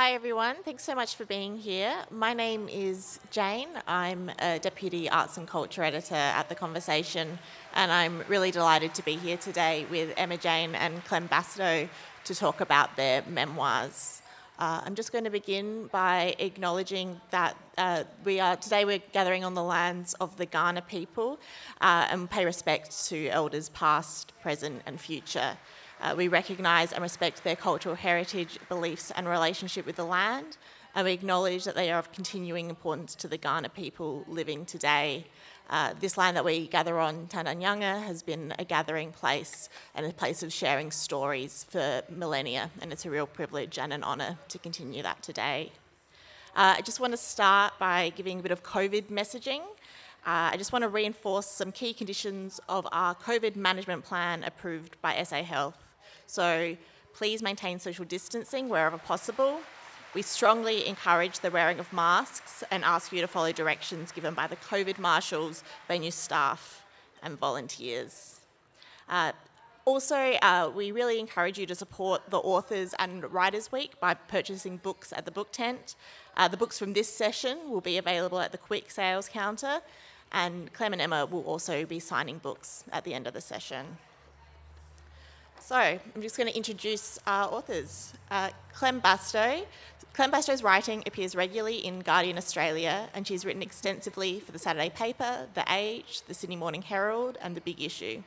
Hi, everyone. Thanks so much for being here. My name is Jane. I'm a Deputy Arts and Culture Editor at The Conversation, and I'm really delighted to be here today with Emma Jane and Clem Bastow to talk about their memoirs. Uh, I'm just going to begin by acknowledging that uh, we are today we're gathering on the lands of the Kaurna people uh, and pay respect to elders past, present, and future. Uh, we recognise and respect their cultural heritage, beliefs, and relationship with the land, and we acknowledge that they are of continuing importance to the Kaurna people living today. Uh, this land that we gather on, Tandanyanga, has been a gathering place and a place of sharing stories for millennia, and it's a real privilege and an honour to continue that today. Uh, I just want to start by giving a bit of COVID messaging. Uh, I just want to reinforce some key conditions of our COVID management plan approved by SA Health. So please maintain social distancing wherever possible. We strongly encourage the wearing of masks and ask you to follow directions given by the COVID marshals, venue staff, and volunteers. Uh, also, uh, we really encourage you to support the Adelaide Writers Week by purchasing books at the book tent. Uh, the books from this session will be available at the quick sales counter, and Clem and Emma will also be signing books at the end of the session. So I'm just going to introduce our authors. Uh, Clem Bastow. Clem Bastow's writing appears regularly in Guardian Australia, and she's written extensively for the Saturday Paper, The Age, the Sydney Morning Herald, and The Big Issue.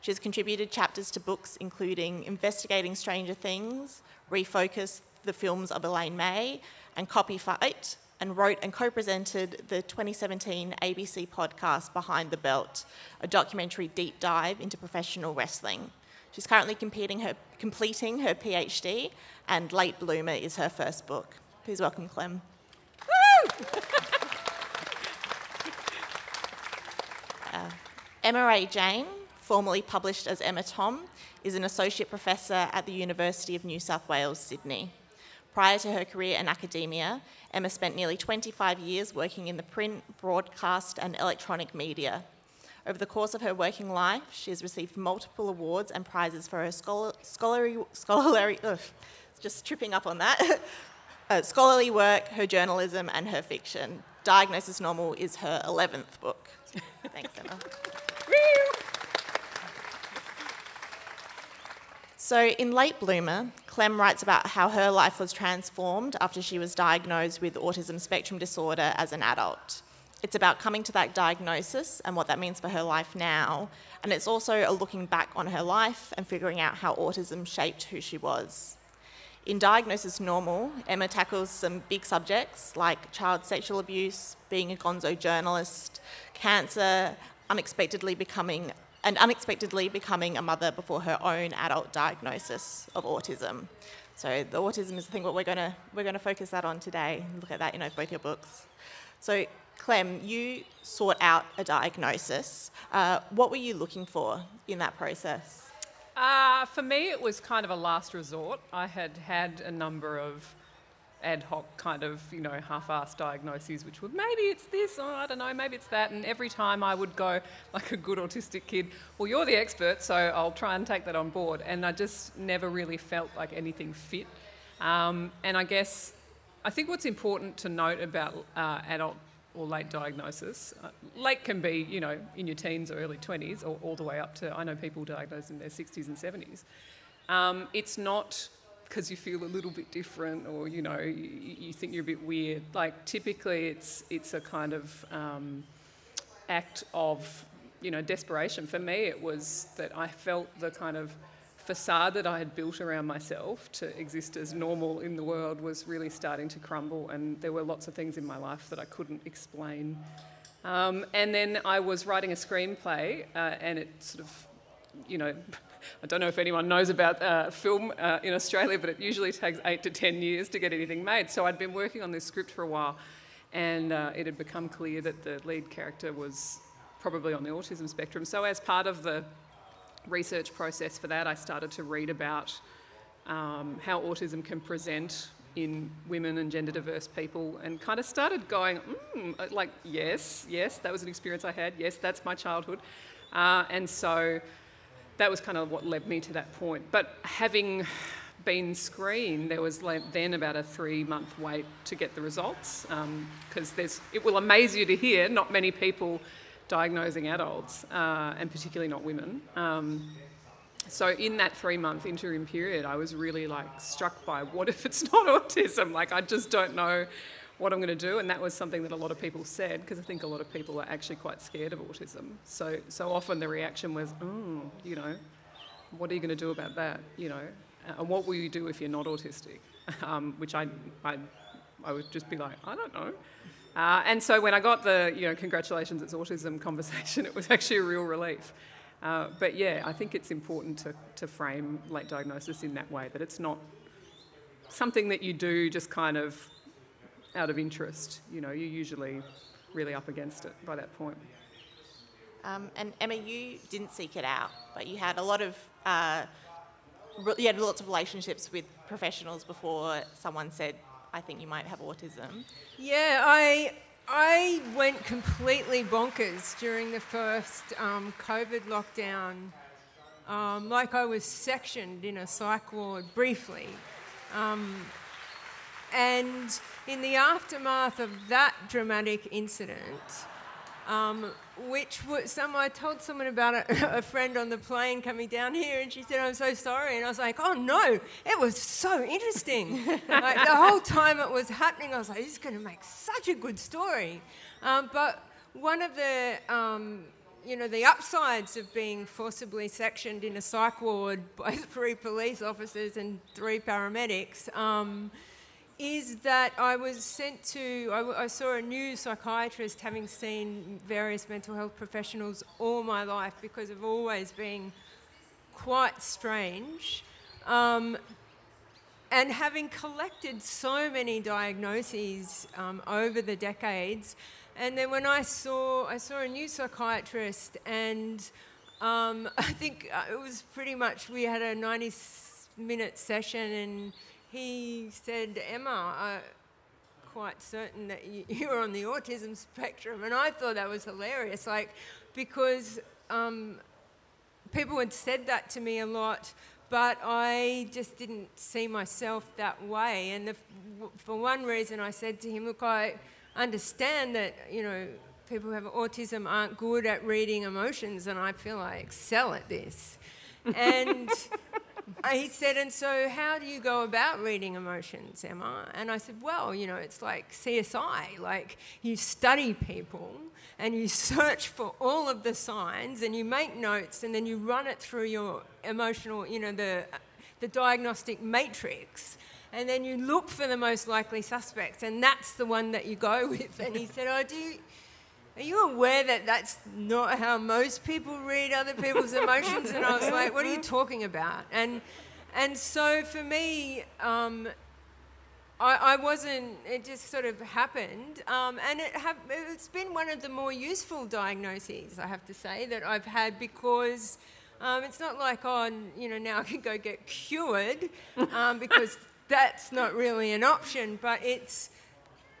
She has contributed chapters to books including Investigating Stranger Things, Refocus, The Films of Elaine May, and Copyfight, and wrote and co presented the 2017 ABC podcast Behind the Belt, a documentary deep dive into professional wrestling. She's currently completing her, completing her PhD, and Late Bloomer is her first book. Please welcome Clem. uh, Emma A. Jane, formerly published as Emma Tom, is an associate professor at the University of New South Wales, Sydney. Prior to her career in academia, Emma spent nearly 25 years working in the print, broadcast, and electronic media, over the course of her working life, she has received multiple awards and prizes for her scholar, scholarly, scholarly ugh, just tripping up on that, uh, scholarly work, her journalism, and her fiction. Diagnosis Normal is her 11th book. Thanks, Emma. So, in Late Bloomer, Clem writes about how her life was transformed after she was diagnosed with autism spectrum disorder as an adult. It's about coming to that diagnosis and what that means for her life now. And it's also a looking back on her life and figuring out how autism shaped who she was. In Diagnosis Normal, Emma tackles some big subjects like child sexual abuse, being a gonzo journalist, cancer, unexpectedly becoming and unexpectedly becoming a mother before her own adult diagnosis of autism. So the autism is the thing what we're going to we're to focus that on today. Look at that, know, both your books. So Clem, you sought out a diagnosis. Uh, what were you looking for in that process? Uh, for me, it was kind of a last resort. I had had a number of ad hoc kind of, you know, half-assed diagnoses, which were maybe it's this, or I don't know, maybe it's that. And every time I would go, like a good autistic kid, well, you're the expert, so I'll try and take that on board. And I just never really felt like anything fit. Um, and I guess I think what's important to note about uh, adult or late diagnosis. Uh, late can be, you know, in your teens or early 20s, or all the way up to, I know people diagnosed in their 60s and 70s. Um, it's not because you feel a little bit different or, you know, you, you, think you're a bit weird. Like, typically it's, it's a kind of um, act of, you know, desperation. For me, it was that I felt the kind of facade that I had built around myself to exist as normal in the world was really starting to crumble, and there were lots of things in my life that I couldn't explain. Um, and then I was writing a screenplay, uh, and it sort of, you know, I don't know if anyone knows about uh, film uh, in Australia, but it usually takes eight to ten years to get anything made. So I'd been working on this script for a while, and uh, it had become clear that the lead character was probably on the autism spectrum. So as part of the research process for that, I started to read about um, how autism can present in women and gender diverse people and kind of started going, mm, like, yes, yes, that was an experience I had. Yes, that's my childhood. Uh, and so that was kind of what led me to that point. But having been screened, there was then about a three month wait to get the results because um, it will amaze you to hear not many people diagnosing adults uh, and particularly not women. Um, so in that three month interim period, I was really like struck by what if it's not autism? Like I just don't know what I'm going to do, and that was something that a lot of people said because I think a lot of people are actually quite scared of autism. So so often the reaction was, oh, you know, what are you going to do about that? You know, and what will you do if you're not autistic? Um, which I, I I would just be like, I don't know. Uh, and so when I got the, you know, congratulations, it's autism conversation, it was actually a real relief. Uh, but yeah, I think it's important to, to frame late diagnosis in that way, that it's not something that you do just kind of out of interest. You know, you're usually really up against it by that point. Um, and Emma, you didn't seek it out, but you had a lot of uh, you had lots of relationships with professionals before someone said, "I think you might have autism." Yeah, I I went completely bonkers during the first um, COVID lockdown. Um, like I was sectioned in a psych ward briefly. Um, and in the aftermath of that dramatic incident, um, which was some I told someone about a, a, friend on the plane coming down here, and she said, "I'm so sorry," and I was like, "Oh no, it was so interesting." like the whole time it was happening, I was like, "This is going to make such a good story." Um, but one of the um, you know, the upsides of being forcibly sectioned in a psych ward by three police officers and three paramedics um, is that I was sent to, I, I, saw a new psychiatrist having seen various mental health professionals all my life because of always being quite strange. Um, and having collected so many diagnoses um, over the decades, and then when I saw, I saw a new psychiatrist, and um, I think uh, it was pretty much we had a 90 minute session, and he said, Emma, I'm quite certain that you're on the autism spectrum. And I thought that was hilarious, like, because um, people had said that to me a lot, but I just didn't see myself that way. And the, for one reason, I said to him, Look, I understand that, you know, people who have autism aren't good at reading emotions, and I feel I excel at this. And he said, and so how do you go about reading emotions, Emma? And I said, well, you know, it's like CSI. Like you study people and you search for all of the signs and you make notes and then you run it through your emotional, you know, the, the diagnostic matrix. And then you look for the most likely suspects, and that's the one that you go with. And he said, Oh, do you, are you aware that that's not how most people read other people's emotions? And I was like, what are you talking about? And, and so for me, um, I, I, wasn't, it just sort of happened. Um, and it have, it's been one of the more useful diagnoses, I have to say, that I've had because um, it's not like, oh, you know, now I can go get cured um, because that's not really an option, but it's,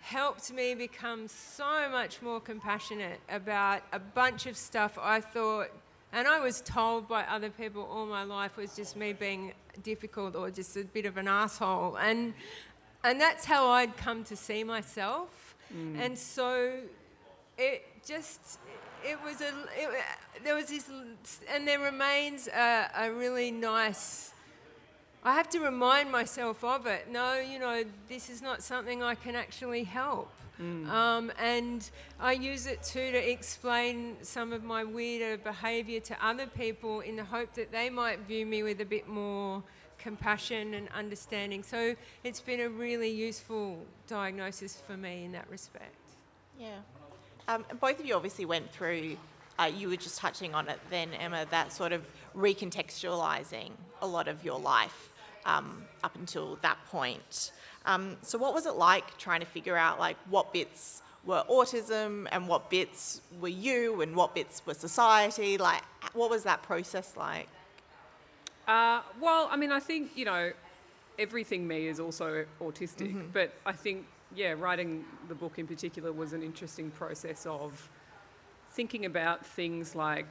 helped me become so much more compassionate about a bunch of stuff I thought, and I was told by other people all my life was just me being difficult or just a bit of an asshole. And, and that's how I'd come to see myself. Mm. And so it just, it was a, it, there was this, and there remains a, a really nice I have to remind myself of it. No, you know, this is not something I can actually help. Mm. Um, and I use it too to explain some of my weirder behaviour to other people in the hope that they might view me with a bit more compassion and understanding. So it's been a really useful diagnosis for me in that respect. Yeah. Um, both of you obviously went through, uh, you were just touching on it then, Emma, that sort of recontextualising a lot of your life um, up until that point. Um, so what was it like trying to figure out like what bits were autism and what bits were you and what bits were society? Like, what was that process like? Uh, well, I mean, I think you know, everything me is also autistic, mm-hmm. but I think yeah, writing the book in particular was an interesting process of thinking about things like,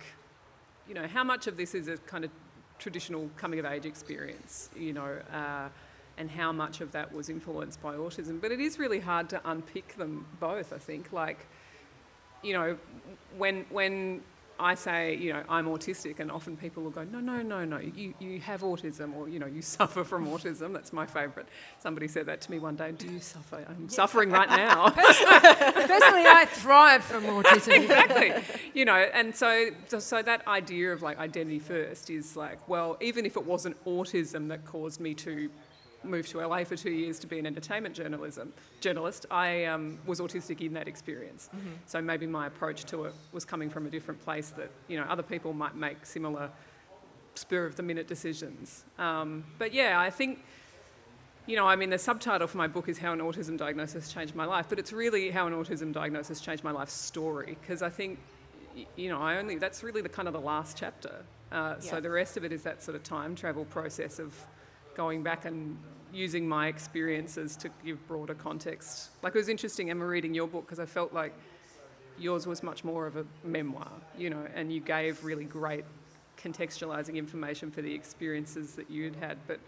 you know, how much of this is a kind of traditional coming of age experience, you know, uh, and how much of that was influenced by autism. But it is really hard to unpick them both, I think. Like, you know, when, when I say, you know, I'm autistic, and often people will go, no, no, no, no, you, you have autism, or, you know, you suffer from autism. That's my favourite. Somebody said that to me one day, do you suffer? I'm suffering right now. Personally, I thrive from autism. exactly. You know, and so, so that idea of like identity first is like, well, even if it wasn't autism that caused me to moved to LA for two years to be an entertainment journalism journalist, I um, was autistic in that experience. Mm-hmm. So maybe my approach to it was coming from a different place that you know other people might make similar spur of the minute decisions. Um, but yeah, I think. You know, I mean, the subtitle for my book is How an Autism Diagnosis Changed My Life, but it's really How an Autism Diagnosis Changed My Life story, because I think, you know, I only, that's really the kind of the last chapter. Uh, yeah. So the rest of it is that sort of time travel process of going back and using my experiences to give broader context. Like it was interesting, Emma, reading your book because I felt like yours was much more of a memoir, you know, and you gave really great contextualizing information for the experiences that you'd had. But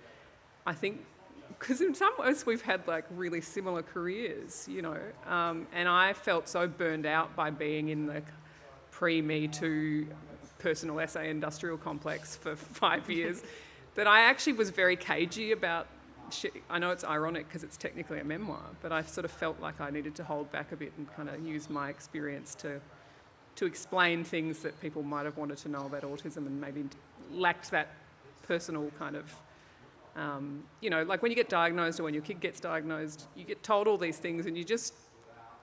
I think because in some ways we've had like really similar careers, you know, um, and I felt so burned out by being in the pre Me Too personal essay industrial complex for five years that I actually was very cagey about I know it's ironic because it's technically a memoir, but I sort of felt like I needed to hold back a bit and kind of use my experience to to explain things that people might have wanted to know about autism and maybe lacked that personal kind of um, you know, like when you get diagnosed or when your kid gets diagnosed, you get told all these things and you just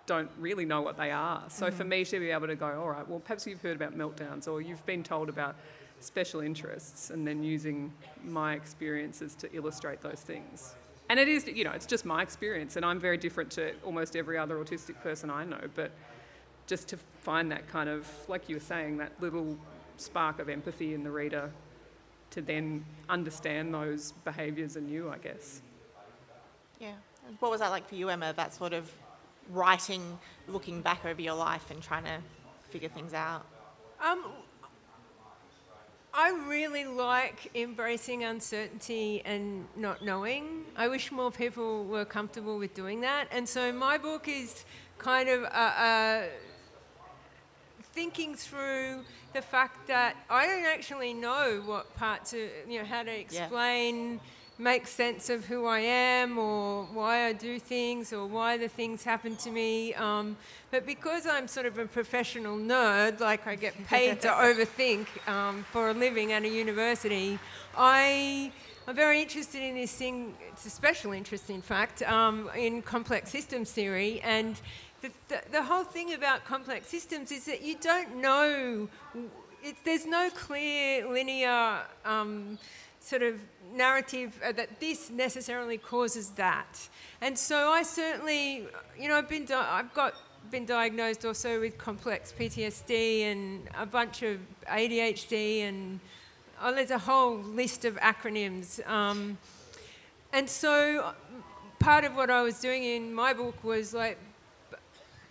don't really know what they are. So mm-hmm. for me to be able to go, all right, well, perhaps you've heard about meltdowns or you've been told about special interests and then using my experiences to illustrate those things. And it is, you know, it's just my experience, and I'm very different to almost every other autistic person I know. But just to find that kind of, like you were saying, that little spark of empathy in the reader to then understand those behaviours anew, I guess. Yeah. What was that like for you, Emma? That sort of writing, looking back over your life and trying to figure things out? Um, I really like embracing uncertainty and not knowing. I wish more people were comfortable with doing that. And so my book is kind of uh, uh, thinking through the fact that I don't actually know what parts of, you know, how to explain. Yeah make sense of who I am or why I do things or why the things happen to me. Um, but because I'm sort of a professional nerd, like I get paid to overthink um, for a living at a university, I. I'm very interested in this thing, it's a special interest, in fact, um, in complex systems theory. And the, the, the, whole thing about complex systems is that you don't know, there's no clear linear um, sort of narrative uh, that this necessarily causes that. And so I certainly, you know, I've been, di- I've got been diagnosed also with complex PTSD and a bunch of ADHD and oh, there's a whole list of acronyms. Um, and so part of what I was doing in my book was like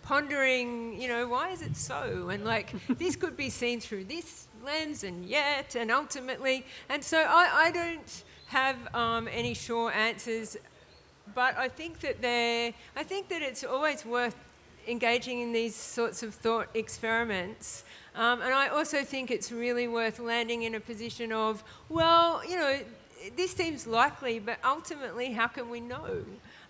pondering, you know, why is it so? And like, this could be seen through this lens and yet, and ultimately. And so I, I don't have um, any sure answers, but I think that they I think that it's always worth engaging in these sorts of thought experiments. Um, and I also think it's really worth landing in a position of, well, you know, this seems likely, but ultimately, how can we know?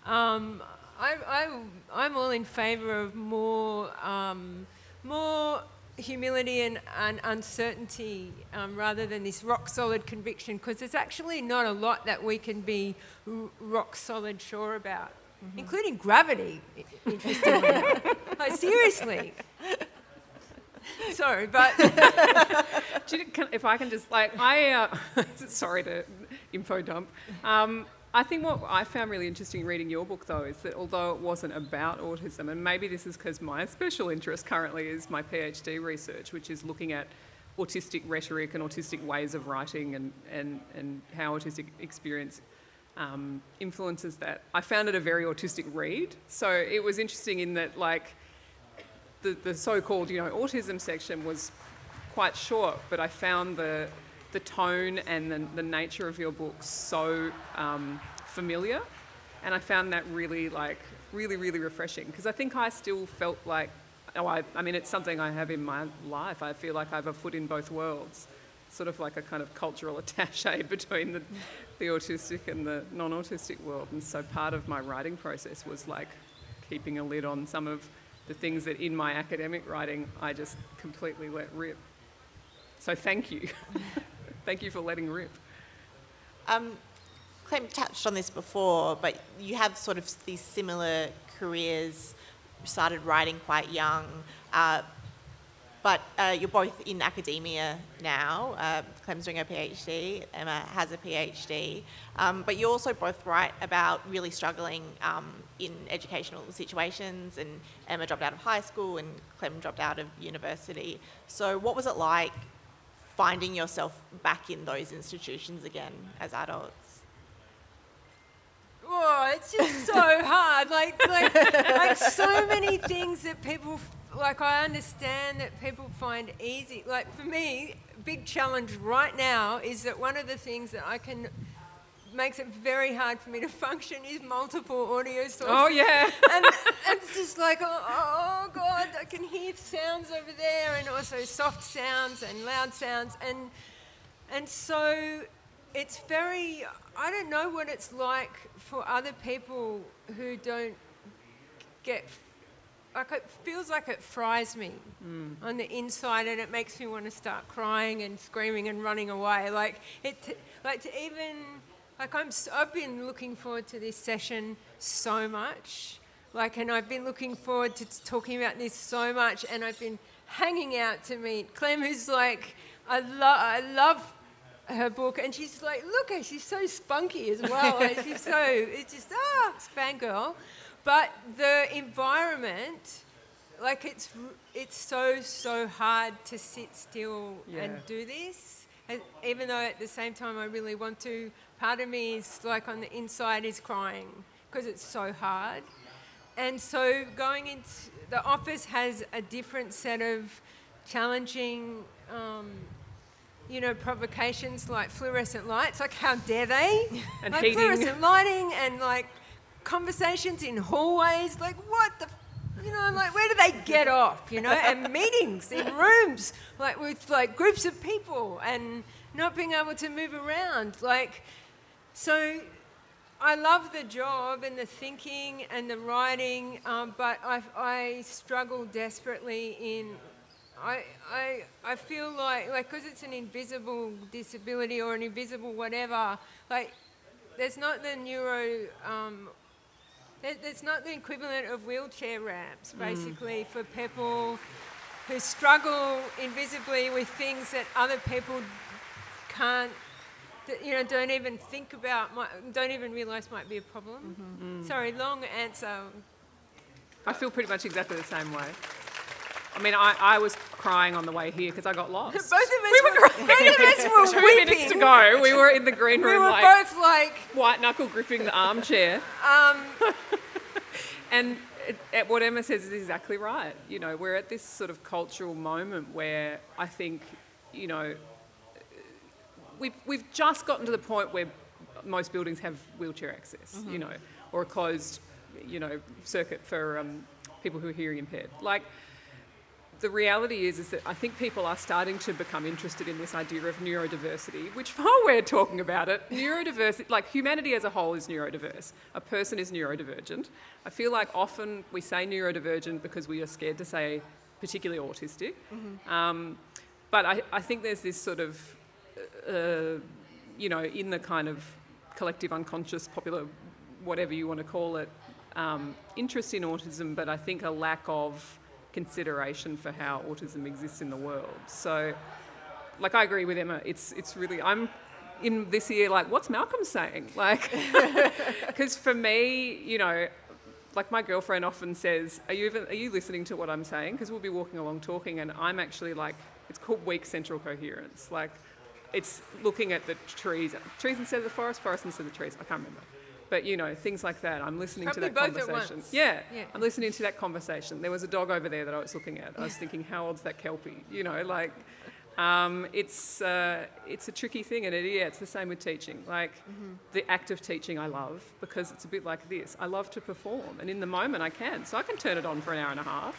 Um, I, am all in favour of more, um, more humility and, and uncertainty um, rather than this rock solid conviction because there's actually not a lot that we can be r- rock solid sure about, mm-hmm. including gravity, interestingly. like, seriously. Sorry, but. if I can just, like, I. Uh, sorry to info dump. Um, I think what I found really interesting reading your book, though, is that although it wasn't about autism, and maybe this is because my special interest currently is my PhD research, which is looking at autistic rhetoric and autistic ways of writing and, and, and how autistic experience um, influences that. I found it a very autistic read. So it was interesting in that, like, the, the so called, you know, autism section was quite short, but I found the the tone and the, the nature of your book so um, familiar, and I found that really like really really refreshing because I think I still felt like oh I, I mean it's something I have in my life. I feel like I have a foot in both worlds, sort of like a kind of cultural attache between the, the autistic and the non-autistic world, and so part of my writing process was like keeping a lid on some of the things that in my academic writing I just completely let rip. So thank you. thank you for letting rip. Um, Clem touched on this before, but you have sort of these similar careers. You started writing quite young, uh, but uh, you're both in academia now. Uh, Clem's doing a PhD, Emma has a PhD, um, but you also both write about really struggling um, in educational situations. And Emma dropped out of high school, and Clem dropped out of university. So, what was it like finding yourself back in those institutions again as adults? Oh, it's just so hard. Like, like, like so many things that people like. I understand that people find easy. Like for me, big challenge right now is that one of the things that I can makes it very hard for me to function is multiple audio sources. Oh yeah. and it's just like, oh, oh, god, I can hear sounds over there, and also soft sounds and loud sounds, and and so it's very. I don't know what it's like for other people who don't get like it feels like it fries me mm. on the inside and it makes me want to start crying and screaming and running away like it like to even like I'm I've been looking forward to this session so much like and I've been looking forward to talking about this so much and I've been hanging out to meet Clem who's like I love I love her book, and she's like, look, she's so spunky as well. and she's so, it's just, ah, fangirl. But the environment, like it's, it's so, so hard to sit still yeah. and do this. Even though at the same time I really want to, part of me is like on the inside is crying because it's so hard. And so going into the office has a different set of challenging um, you know, provocations like fluorescent lights. Like, how dare they? and like heating. fluorescent lighting and like conversations in hallways. Like, what the, you know, like where do they get off? You know, and meetings in rooms, like with like groups of people and not being able to move around. Like, so I love the job and the thinking and the writing, um, but I, I struggle desperately in I, I, I feel like, like, because it's an invisible disability or an invisible whatever, like, there's not the neuro, um, there, there's not the equivalent of wheelchair ramps, basically, mm. for people who struggle invisibly with things that other people can't, that you know, don't even think about, don't even realise might be a problem. Mm-hmm. Mm. Sorry, long answer. I feel pretty much exactly the same way. I mean, I, I was crying on the way here because I got lost. both of us we were, were both of us were Two weeping. minutes to go. We were in the green room. We were like, both like white knuckle gripping the armchair. Um, and it, it, what Emma says is exactly right. You know, we're at this sort of cultural moment where I think, you know, we've we've just gotten to the point where most buildings have wheelchair access. Mm-hmm. You know, or a closed, you know, circuit for um, people who are hearing impaired. Like the reality is, is that I think people are starting to become interested in this idea of neurodiversity, which while we're talking about it, neurodiversity, like humanity as a whole is neurodiverse. A person is neurodivergent. I feel like often we say neurodivergent because we are scared to say particularly autistic. Mm-hmm. Um, but I, I, think there's this sort of, uh, you know, in the kind of collective unconscious, popular, whatever you want to call it, um, interest in autism, but I think a lack of consideration for how autism exists in the world. So, like, I agree with Emma. It's it's really I'm in this year like, what's Malcolm saying? Like, because for me, you know, like my girlfriend often says, "Are you even are you listening to what I'm saying?" Because we'll be walking along talking, and I'm actually like, it's called weak central coherence. Like, it's looking at the trees, trees instead of the forest, forest instead of the trees. I can't remember. But you know, things like that. I'm listening Probably to that both conversation. Yeah, yeah, I'm listening to that conversation. There was a dog over there that I was looking at. I was thinking, how old's that kelpie? You know, like, Um, it's, uh, it's a tricky thing, and it, yeah, it's the same with teaching. Like the act of teaching, I love because it's a bit like this. I love to perform, and in the moment, I can. So I can turn it on for an hour and a half,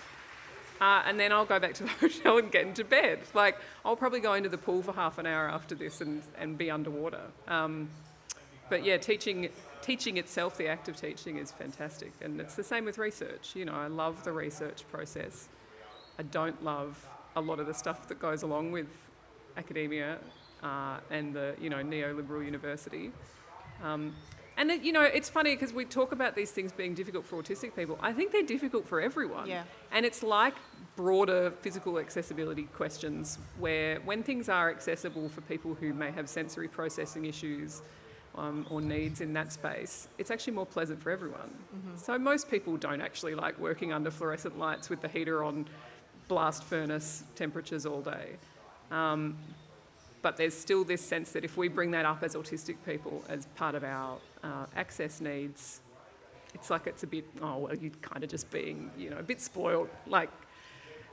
uh, and then I'll go back to the hotel and get into bed. Like I'll probably go into the pool for half an hour after this and, and be underwater. Um, but yeah, teaching teaching itself, the act of teaching, is fantastic, and it's the same with research. You know, I love the research process. I don't love a lot of the stuff that goes along with academia uh, and the you know neoliberal university. Um, and it, you know, it's funny because we talk about these things being difficult for autistic people. I think they're difficult for everyone. Yeah. And it's like broader physical accessibility questions where when things are accessible for people who may have sensory processing issues um, or needs in that space, it's actually more pleasant for everyone. So most people don't actually like working under fluorescent lights with the heater on blast furnace temperatures all day. Um, but there's still this sense that if we bring that up as autistic people as part of our uh, access needs, it's like it's a bit, oh, well, you're kind of just being, you know, a bit spoiled. Like,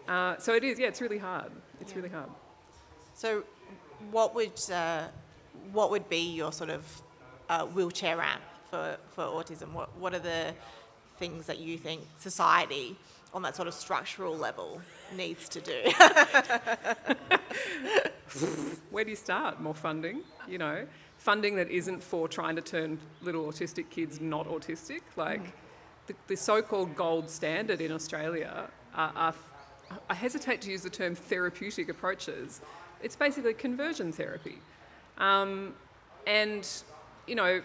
uh, so it is, yeah, it's really hard. It's really hard. So, what would uh, what would be your sort of uh, wheelchair ramp for, for autism? What what are the things that you think society on that sort of structural level needs to do? Where do you start? More funding, you know, funding that isn't for trying to turn little autistic kids not autistic. Like the, the so-called gold standard in Australia are, are, I hesitate to use the term therapeutic approaches. It's basically conversion therapy, um, and you know,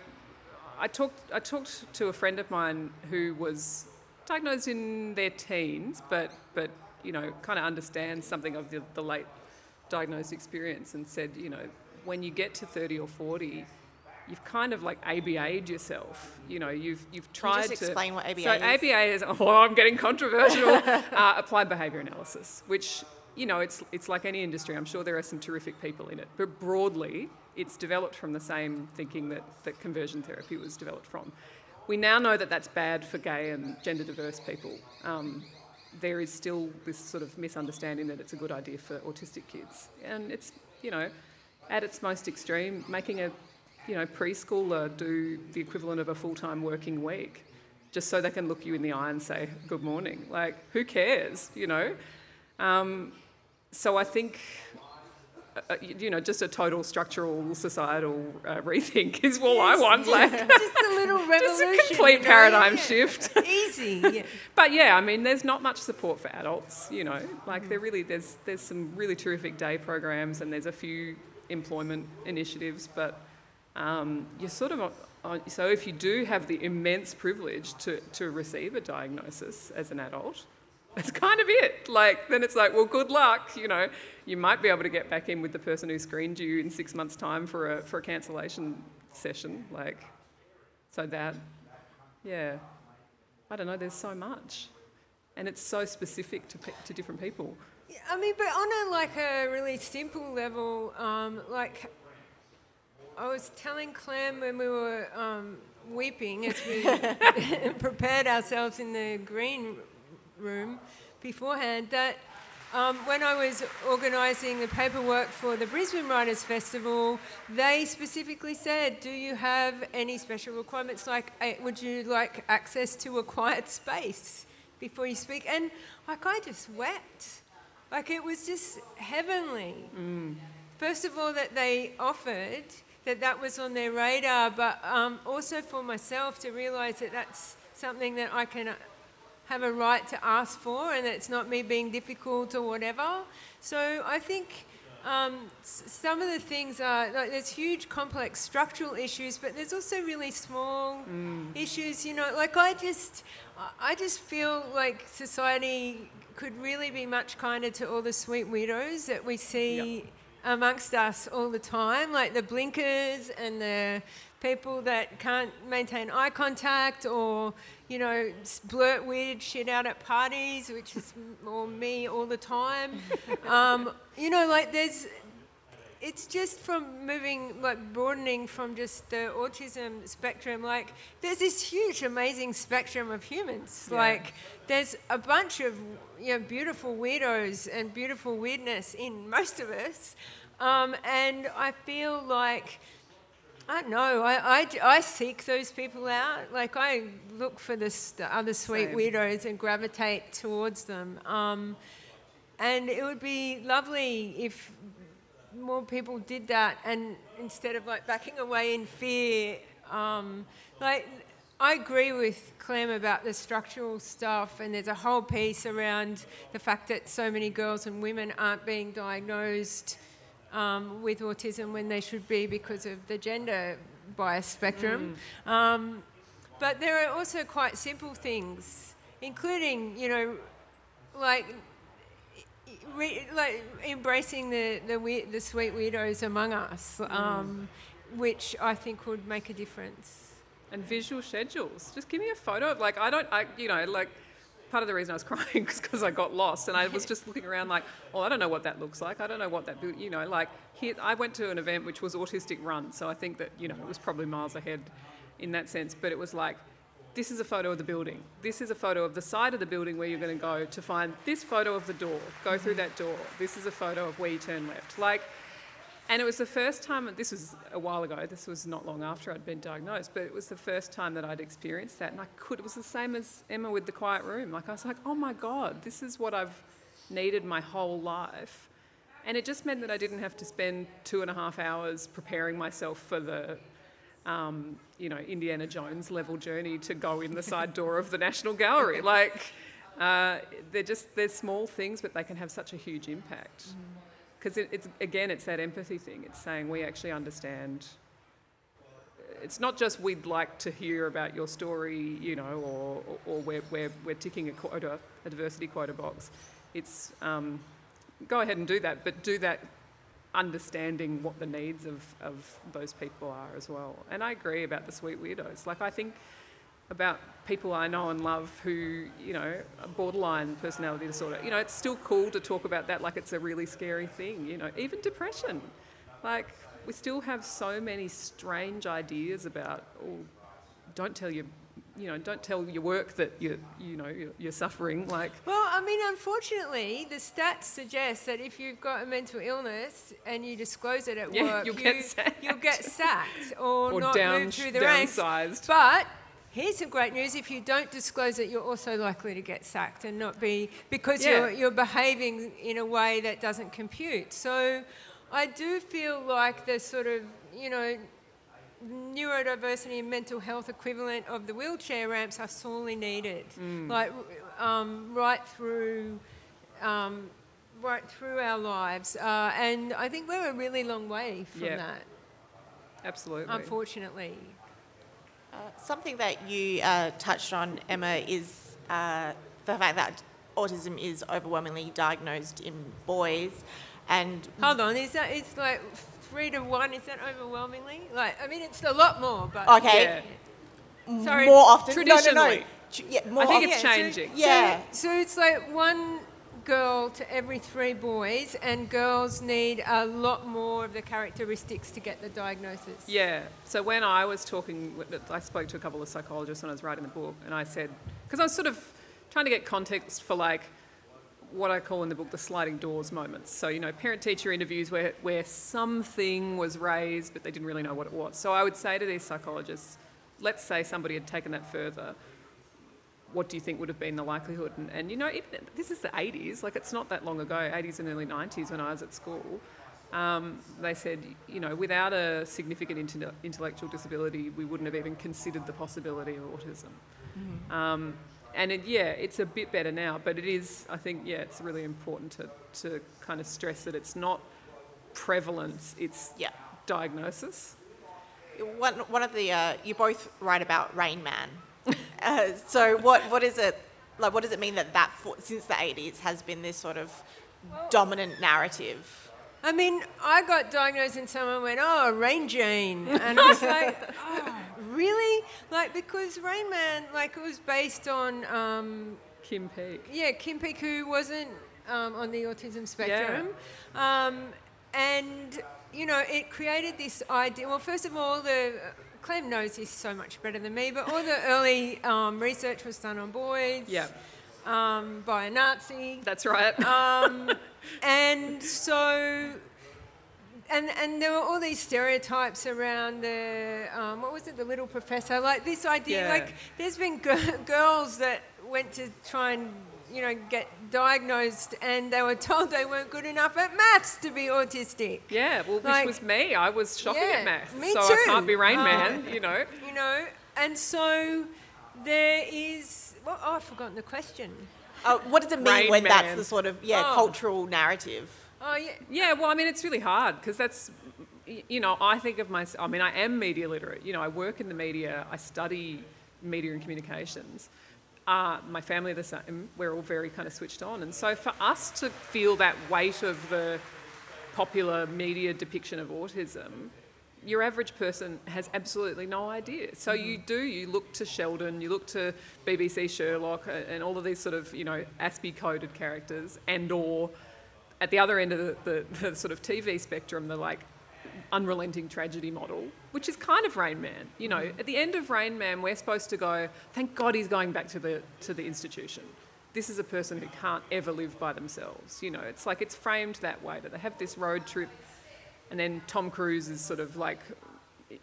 I talked I talked to a friend of mine who was diagnosed in their teens, but but you know, kind of understands something of the, the late diagnosed experience, and said, you know, when you get to 30 or 40, you've kind of like ABA'd yourself. You know, you've you've Can you tried just to explain what ABA so is? ABA is oh, I'm getting controversial. uh, applied behaviour analysis, which you know, it's it's like any industry. I'm sure there are some terrific people in it, but broadly, it's developed from the same thinking that that conversion therapy was developed from. We now know that that's bad for gay and gender diverse people. Um, there is still this sort of misunderstanding that it's a good idea for autistic kids, and it's you know, at its most extreme, making a you know preschooler do the equivalent of a full time working week, just so they can look you in the eye and say good morning. Like who cares, you know? Um, so I think. Uh, you know, just a total structural societal uh, rethink is all I want. Like, just a little revolution. just a complete paradigm yeah. shift. Easy. Yeah. But yeah, I mean, there's not much support for adults. You know, like Mm. there really there's there's some really terrific day programs and there's a few employment initiatives, but um, you're sort of on, so if you do have the immense privilege to to receive a diagnosis as an adult. That's kind of it. Like then it's like, well, good luck. You know, you might be able to get back in with the person who screened you in six months' time for a for a cancellation session. Like, so that, yeah. I don't know, there's so much. And it's so specific to, pe- to different people. I mean, but on a like a really simple level, um, like I was telling Clem when we were um, weeping as we prepared ourselves in the green room beforehand that um, when I was organising the paperwork for the Brisbane Writers Festival, they specifically said, "Do you have any special requirements? Like, eh, would you like access to a quiet space before you speak?" And like, I just wept. Like, it was just heavenly. First of all, that they offered that that was on their radar, but um, also for myself to realise that that's something that I can have a right to ask for, and it's not me being difficult or whatever. So I think um, some of the things are like there's huge, complex structural issues, but there's also really small issues. You know, like I just, I- I just feel like society could really be much kinder to all the sweet widows that we see amongst us all the time, like the blinkers and the people that can't maintain eye contact or, you know, blurt weird shit out at parties, which is m- or me all the time. um, you know, like there's, it's just from moving, like broadening from just the autism spectrum. Like, there's this huge, amazing spectrum of humans. Yeah. Like, there's a bunch of you know, beautiful weirdos and beautiful weirdness in most of us. Um, and I feel like, I don't know, I, I, I seek those people out. Like, I look for this, the other sweet Same. weirdos and gravitate towards them. Um, and it would be lovely if more people did that and instead of like backing away in fear um, like i agree with clem about the structural stuff and there's a whole piece around the fact that so many girls and women aren't being diagnosed um, with autism when they should be because of the gender bias spectrum. Um, but there are also quite simple things including you know like re, like embracing the the, weir- the sweet weirdos among us, um, which I think would make a difference. and visual schedules. Just give me a photo of like I don't I you know like part of the reason I was crying was because I got lost and I was just looking around like oh I don't know what that looks like I don't know what that you know like here I went to an event which was autistic run so I think that you know it was probably miles ahead in that sense but it was like this is a photo of the building this is a photo of the side of the building where you're going to go to find this photo of the door go through that door this is a photo of where you turn left like and it was the first time, this was a while ago, this was not long after I'd been diagnosed, but it was the first time that I'd experienced that. And I could, it was the same as Emma with the quiet room. Like, I was like, oh my God, this is what I've needed my whole life. And it just meant that I didn't have to spend two and a half hours preparing myself for the, um, you know, Indiana Jones level journey to go in the side door of the National Gallery. Like, uh, they're just, they're small things, but they can have such a huge impact. Because it, it's again it's that empathy thing. It's saying we actually understand it's not just we'd like to hear about your story you know or, or we're, we're, we're ticking a quota a diversity quota box. It's um, go ahead and do that but do that understanding what the needs of, of those people are as well and i agree about the sweet weirdos like i think about people I know and love who, you know, borderline personality disorder. You know, it's still cool to talk about that like it's a really scary thing, you know, even depression. Like, we still have so many strange ideas about, oh, don't tell your, you know, don't tell your work that you're, you know, you're, you're suffering. Like, Well, I mean, unfortunately, the stats suggest that if you've got a mental illness and you disclose it at Yeah, work, you'll get you, sacked. will get sacked or, Or not down- move through the ranks. But here's some great news: if you don't disclose it, you're also likely to get sacked and not be because Yeah. you're you're behaving in a way that doesn't compute. So, I do feel like the sort of you know neurodiversity and mental health equivalent of the wheelchair ramps are sorely needed, Mm. like um, right through. Um, Right through our lives, uh, and I think we're a really long way from Yeah. that, absolutely. unfortunately. Uh, something that you uh, touched on, Emma, is uh, the fact that autism is overwhelmingly diagnosed in boys, and Hold on, is that it's like three to one? Is that overwhelmingly? Like, I mean, it's a lot more, but okay, Yeah. Sorry. more often. No, no, no. Traditionally. Yeah, more I think often. it's so- changing. Yeah. So, so it's like one girl to every three boys, and girls need a lot more of the characteristics to get the diagnosis. Yeah. So when I was talking, I spoke to a couple of psychologists when I was writing the book, and I said, because I was sort of trying to get context for like what I call in the book the sliding doors moments. So, you know, parent teacher interviews where, where something was raised, but they didn't really know what it was. So I would say to these psychologists, let's say somebody had taken that further. What do you think would have been the likelihood? And, and you know, even, this is the 80s, like it's not that long ago, 80s and early 90s when I was at school. Um, they said, you know, without a significant inte- intellectual disability, we wouldn't have even considered the possibility of autism. Um, and it, yeah, it's a bit better now, but it is, I think, yeah, it's really important to, to kind of stress that it's not prevalence, it's Yeah. diagnosis. One, one of the uh, you both write about Rain Man. uh, so what what is it like? What does it mean that that for, since the eighties has been this sort of dominant narrative? I mean, I got diagnosed and someone went, "Oh, Rain Jane," and I was like, "Oh, really?" Like because Rain Man, like it was based on um, Kim Peek. Yeah, Kim Peek, who wasn't um, on the autism spectrum. Um, and you know, it created this idea. Well, first of all, the Clem knows this so much better than me, but all the early um, research was done on boys. Yeah. Um, by a Nazi. That's right. Um, and so, and and there were all these stereotypes around the um, what was it, the little professor? Like this idea, Yeah. like there's been g- girls that went to try and you know get diagnosed, and they were told they weren't good enough at maths to be autistic. yeah, well, like- which was me. I was shocking Yeah, at maths. me so I can't be Rain Oh. Man, you know. You know, and so there is. Well, oh, I've forgotten the question. Uh, what does it mean Rain when that's the sort of yeah Oh. cultural narrative? Oh yeah. Yeah, well, I mean, it's really hard because that's, you know, I think of myself, I mean, I am media literate. You know, I work in the media, I study media and communications. Uh, my family are the same. We're all very kind of switched on. And so for us to feel that weight of the popular media depiction of autism, your average person has absolutely no idea. So you do, you look to Sheldon, you look to BBC Sherlock, and all of these sort of, you know, Aspie coded characters, and or at the other end of the, the, the sort of TV spectrum, the like unrelenting tragedy model, which is kind of Rain Man. You know, at the end of Rain Man, we're supposed to go, thank God he's going back to the to the institution. This is a person who can't ever live by themselves. You know, it's like it's framed that way that they have this road trip, and then Tom Cruise is sort of like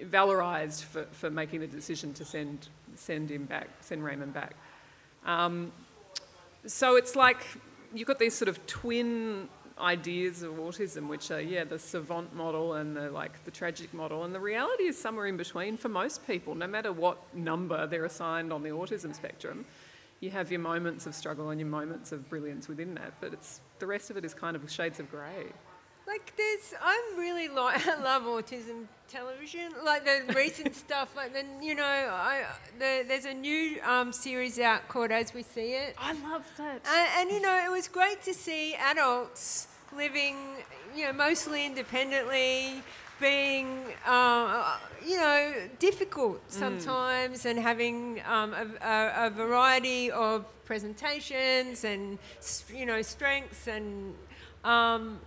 valorized for, for making the decision to send send him back, send Raymond back. Um, so it's like you've got these sort of twin ideas of autism, which are yeah the savant model and the like the tragic model, and the reality is somewhere in between for most people, no matter what number they're assigned on the autism spectrum. You have your moments of struggle and your moments of brilliance within that, but it's the rest of it is kind of shades of grey. Like there's, I'm really like, I love autism television. Like the recent stuff, like then you know, I the, there's a new um, series out called As We See It, I love that. and, and you know, it was great to see adults living, you know, mostly independently, being, uh, you know, difficult sometimes, and having um, a, a, a variety of presentations and you know strengths and. Um,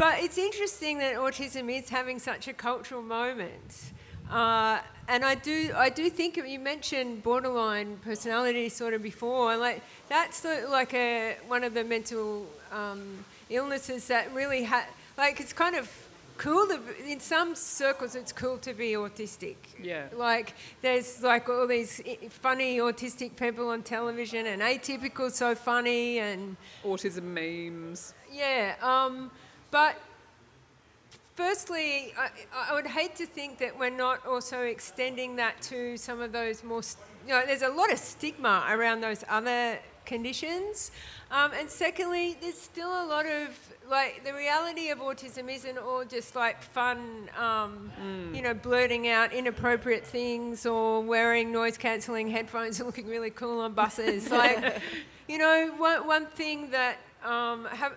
but it's interesting that autism is having such a cultural moment. Uh, and I do, I do think you mentioned borderline personality disorder before, and like that's the, like a one of the mental um, illnesses that really ha- like it's kind of cool. To, in some circles, it's cool to be autistic. Yeah. Like there's like all these funny autistic people on television, and atypical so funny, and Autism memes. yeah, um, but firstly, I, I would hate to think that we're not also extending that to some of those more, you know, there's a lot of stigma around those other conditions. Um, and secondly, there's still a lot of, like, the reality of autism isn't all just like fun, um, you know, blurting out inappropriate things or wearing noise cancelling headphones and looking really cool on buses. like, you know, one, one thing that, um, have,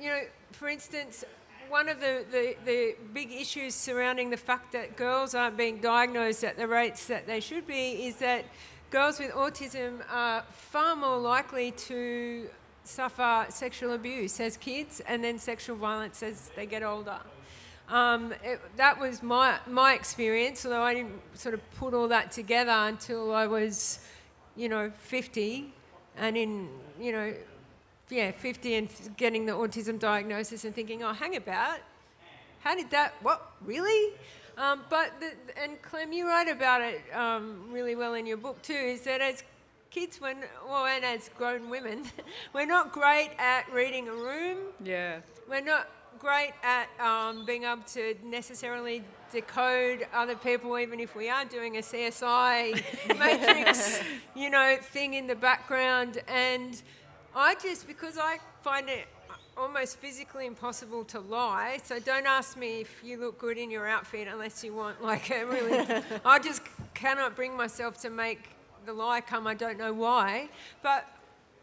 you know, for instance, one of the, the, the big issues surrounding the fact that girls aren't being diagnosed at the rates that they should be is that girls with autism are far more likely to suffer sexual abuse as kids and then sexual violence as they get older. Um, it, that was my, my experience, although I didn't sort of put all that together until I was, you know, 50 and in, you know, yeah, 50 and getting the autism diagnosis and thinking, oh, hang about, how did that, what, really? Um, but, the, and Clem, you write about it um, really well in your book too, is that as kids, when, well, and as grown women, we're not great at reading a room, Yeah. we're not great at um, being able to necessarily decode other people, even if we are doing a CSI matrix, you know, thing in the background. And I just, because I find it almost physically impossible to lie, so don't ask me if you look good in your outfit unless you want like a really. I just cannot bring myself to make the lie come. I don't know why, but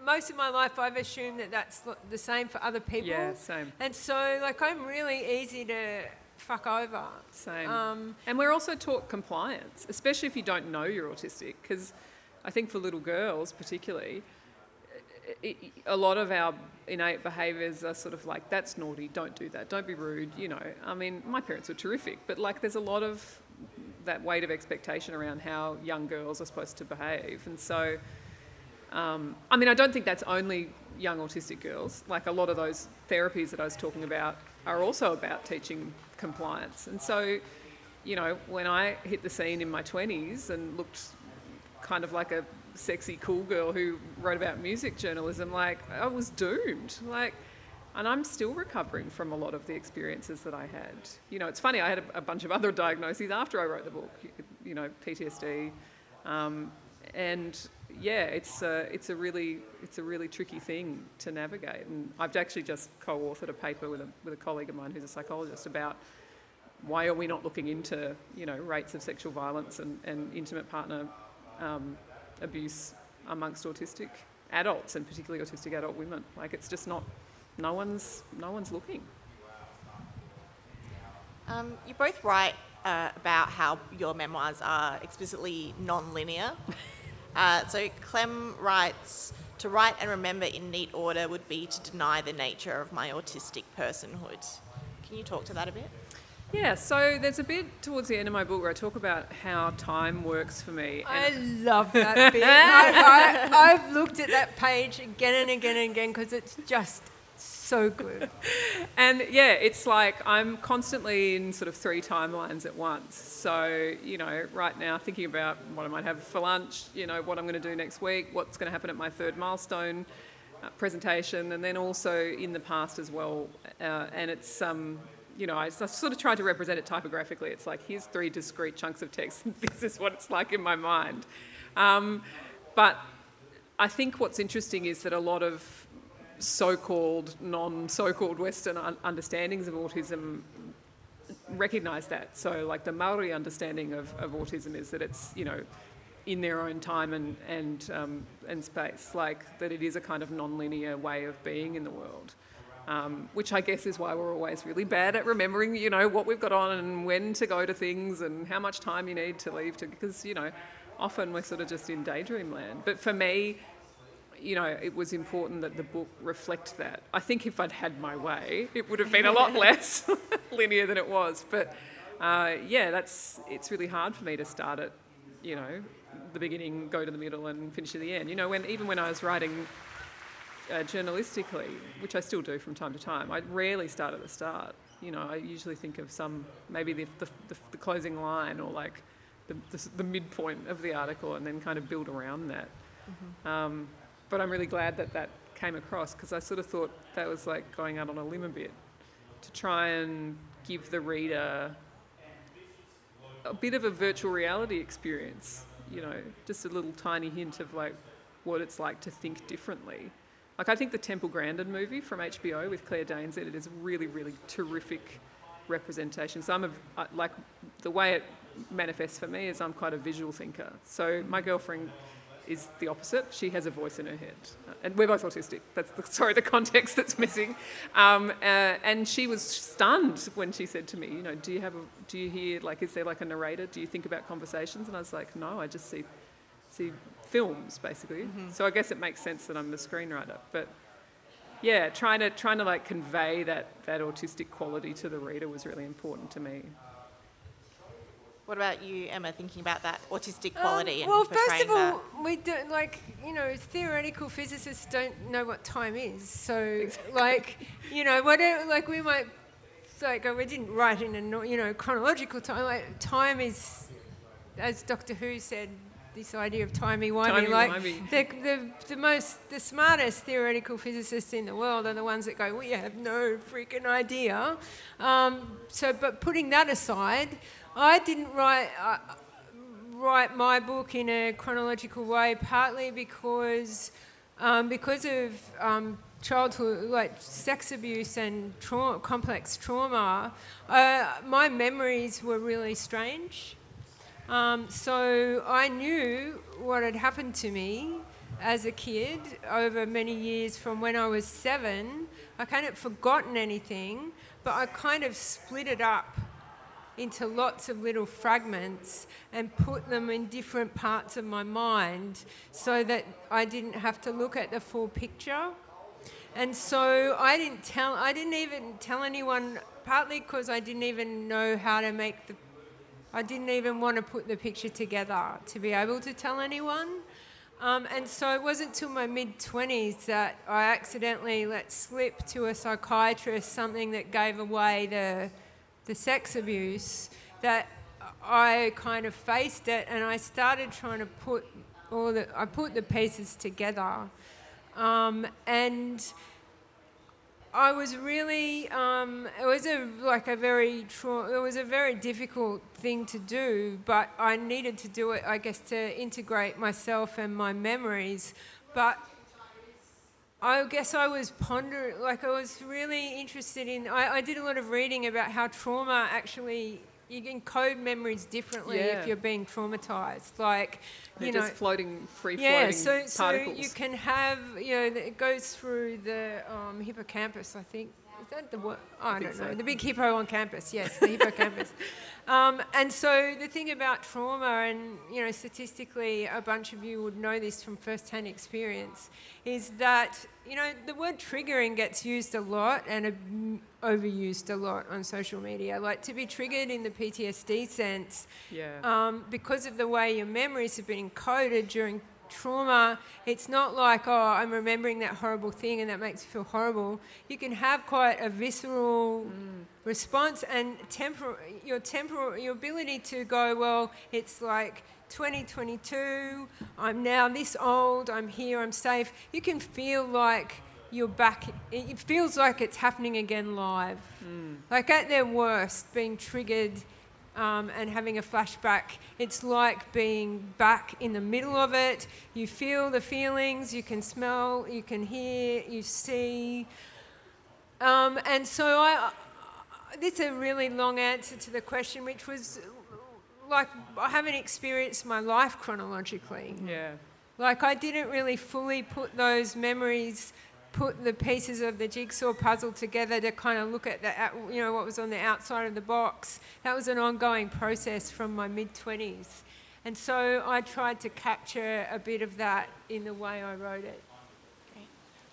most of my life I've assumed that that's the same for other people. Yeah, same. And so, like, I'm really easy to fuck over. Same. Um, and we're also taught compliance, especially if you don't know you're autistic, because I think for little girls particularly, a lot of our innate behaviours are sort of like, that's naughty, don't do that, don't be rude, you know. I mean, my parents were terrific, but like there's a lot of that weight of expectation around how young girls are supposed to behave. And so, um, I mean, I don't think that's only young autistic girls. Like a lot of those therapies that I was talking about are also about teaching compliance. And so, you know, when I hit the scene in my 20s and looked kind of like a sexy cool girl who wrote about music journalism, like I was doomed. Like, and I'm still recovering from a lot of the experiences that I had. You know, it's funny. I had a, a bunch of other diagnoses after I wrote the book. You know, PTSD, um, and yeah, it's a, it's a really it's a really tricky thing to navigate. And I've actually just co-authored a paper with a with a colleague of mine who's a psychologist about why are we not looking into you know rates of sexual violence and, and intimate partner um, abuse amongst autistic adults and particularly autistic adult women. Like it's just not, no one's, no one's looking. Um, you both write uh, about how your memoirs are explicitly non-linear. uh, so Clem writes, to write and remember in neat order would be to deny the nature of my autistic personhood. Can you talk to that a bit? Yeah, so there's a bit towards the end of my book where I talk about how time works for me. I love that bit. I, have looked at that page again and again and again because it's just so good. and yeah, it's like I'm constantly in sort of three timelines at once. So, you know, right now thinking about what I might have for lunch, you know, what I'm going to do next week, what's going to happen at my third milestone. Uh, presentation and then also in the past as well uh, and it's um, you know, I, sort of tried to represent it typographically. It's like, here's three discrete chunks of text, this is what it's like in my mind. Um, but I think what's interesting is that a lot of so-called, non-so-called Western understandings of autism recognise that. So, like the Maori understanding of, of autism is that it's, you know, in their own time and and um, and space, like that it is a kind of non-linear way of being in the world um, which I guess is why we're always really bad at remembering, you know, what we've got on and when to go to things and how much time you need to leave to, because, you know, often we're sort of just in daydream land. But for me, you know, it was important that the book reflect that. I think if I'd had my way, it would have been a lot less linear than it was. But uh, yeah, that's it's really hard for me to start at, you know, the beginning, go to the middle, and finish at the end. You know, when even when I was writing uh, journalistically, which I still do from time to time, I rarely start at the start. You know, I usually think of some, maybe the, the, the, the closing line or like the, the, midpoint of the article and then kind of build around that. Mm-hmm. Um, but I'm really glad that that came across because I sort of thought that was like going out on a limb a bit to try and give the reader a bit of a virtual reality experience, you know, just a little tiny hint of like what it's like to think differently like I think the Temple Grandin movie from HBO with Claire Danes in it is really, really terrific representation. So I'm a, like the way it manifests for me is I'm quite a visual thinker. So my girlfriend is the opposite. She has a voice in her head, and we're both autistic. That's the, sorry, the context that's missing. Um, uh, and she was stunned when she said to me, you know, do you have a, do you hear like is there like a narrator? Do you think about conversations? And I was like, no, I just see see films basically. Mm-hmm. So I guess it makes sense that I'm the screenwriter. But yeah, trying to trying to like convey that that autistic quality to the reader was really important to me. What about you, Emma? Thinking about that autistic quality um, well, first of all, that? we don't like you know theoretical physicists don't know what time is. So exactly. like you know whatever like we might like we didn't write in a you know chronological time. Like time is, as Doctor Who said, this idea of timey-wimey. Like the, the, the most, the smartest theoretical physicists in the world are the ones that go, we have no freaking idea. Um, so, but putting that aside, I didn't write, uh, write my book in a chronological way, partly because, um, because of um, childhood, like sex abuse and tra- complex trauma, uh, my memories were really strange. Um, so I knew what had happened to me as a kid over many years from when I was seven. I kind of forgotten anything, but I kind of split it up into lots of little fragments and put them in different parts of my mind so that I didn't have to look at the full picture. And so I didn't tell, I didn't even tell anyone, partly because I didn't even know how to make the, I didn't even want to put the picture together to be able to tell anyone. Um, and so it wasn't till my mid 20s that I accidentally let slip to a psychiatrist something that gave away the, the sex abuse that I kind of faced it and I started trying to put all the, I put the pieces together. Um, and I was really, um, it was a, like a very, tra- it was a very difficult thing to do, but I needed to do it, I guess, to integrate myself and my memories. But I guess I was pondering, like I was really interested in, I, I did a lot of reading about how trauma actually you can code memories differently Yeah. if you're being traumatized. Like, They're you know, just floating, free yeah, floating so, so particles. you can have, you know, it goes through the um, hippocampus, I think. That the word? Oh, I, think don't know. so. The big hippo on campus, yes, the hippocampus. Um, and so the thing about trauma, and you know, statistically, a bunch of you would know this from first-hand experience, is that you know the word triggering gets used a lot and overused a lot on social media. Like to be triggered in the PTSD sense yeah. um, because of the way your memories have been encoded during trauma, it's not like, oh, I'm remembering that horrible thing and that makes you feel horrible. You can have quite a visceral mm. response and tempor- your temporal, your ability to go, well, it's like 2022, I'm now this old, I'm here, I'm safe. You can feel like you're back, it feels like it's happening again live. Mm. Like at their worst, being triggered um, and having a flashback, it's like being back in the middle of it. You feel the feelings, you can smell, you can hear, you see. Um, and so I, this is a really long answer to the question, which was like I haven't experienced my life chronologically. yeah. Like I didn't really fully put those memories, put the pieces of the jigsaw puzzle together to kind of look at the, you know, what was on the outside of the box. That was an ongoing process from my mid twenties, and so I tried to capture a bit of that in the way I wrote it.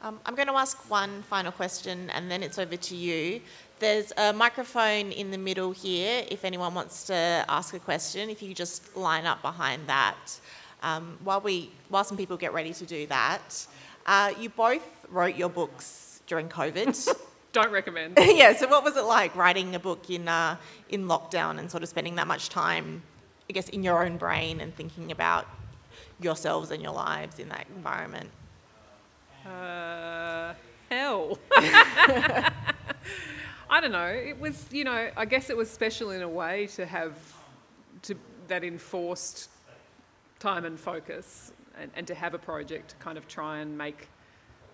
Um, I'm going to ask one final question and then it's over to you. There's a microphone in the middle here if anyone wants to ask a question, if you just line up behind that. Um, while, we, while some people get ready to do that, uh, you both wrote your books during COVID. Don't recommend. yeah, so what was it like writing a book in, uh, in lockdown and sort of spending that much time, I guess, in your own brain and thinking about yourselves and your lives in that environment? Uh, hell. I don't know. It was, you know, I guess it was special in a way to have to that enforced time and focus, and, and to have a project to kind of try and make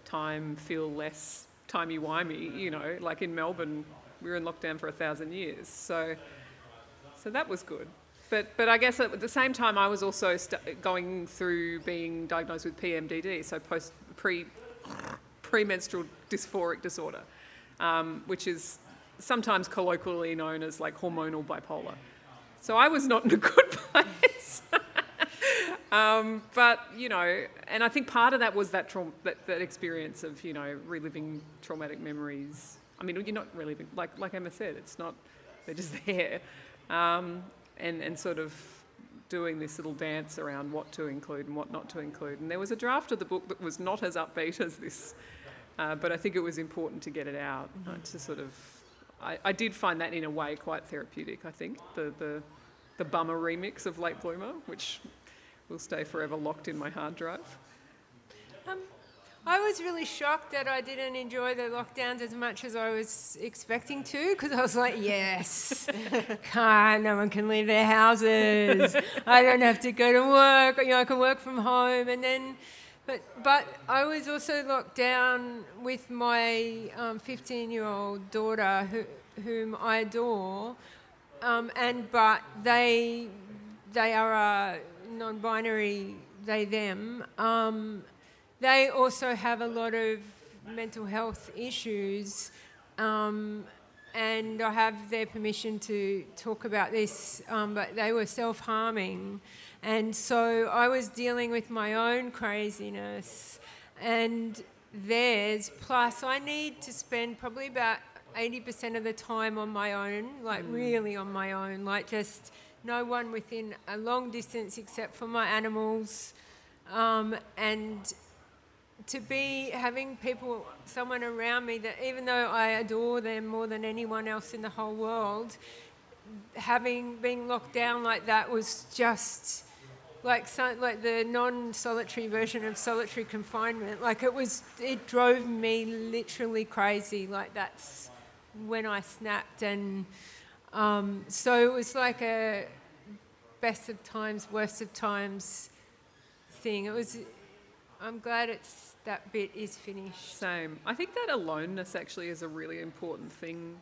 time feel less timey wimey. You know, like in Melbourne, we were in lockdown for a thousand years, so so that was good. But, but I guess at the same time, I was also st- going through being diagnosed with PMDD, so post pre premenstrual dysphoric disorder, um, which is sometimes colloquially known as like hormonal bipolar. So I was not in a good place. Um, but you know, and I think part of that was that, traum- that that experience of you know reliving traumatic memories. I mean, you're not reliving, like like Emma said, it's not they're just there, um, and and sort of doing this little dance around what to include and what not to include. And there was a draft of the book that was not as upbeat as this, uh, but I think it was important to get it out uh, to sort of. I, I did find that in a way quite therapeutic. I think the the the bummer remix of Late Bloomer, which will stay forever locked in my hard drive. Um, I was really shocked that I didn't enjoy the lockdowns as much as I was expecting to because I was like, yes, God, no one can leave their houses. I don't have to go to work. You know, I can work from home. And then, but, but I was also locked down with my 15 year old daughter who, whom I adore. Um, and but they they are a non-binary they them. Um, they also have a lot of mental health issues, um, and I have their permission to talk about this, um, but they were self harming. And so I was dealing with my own craziness and theirs, plus, I need to spend probably about 80% of the time on my own, like really on my own, like just no one within a long distance except for my animals. Um, and to be having people, someone around me that even though I adore them more than anyone else in the whole world, having been locked down like that was just like so, like the non-solitary version of solitary confinement. Like it was, it drove me literally crazy. Like that's when I snapped, and um, so it was like a best of times, worst of times thing. It was. I'm glad it's that bit is finished. Same. I think that aloneness actually is a really important thing,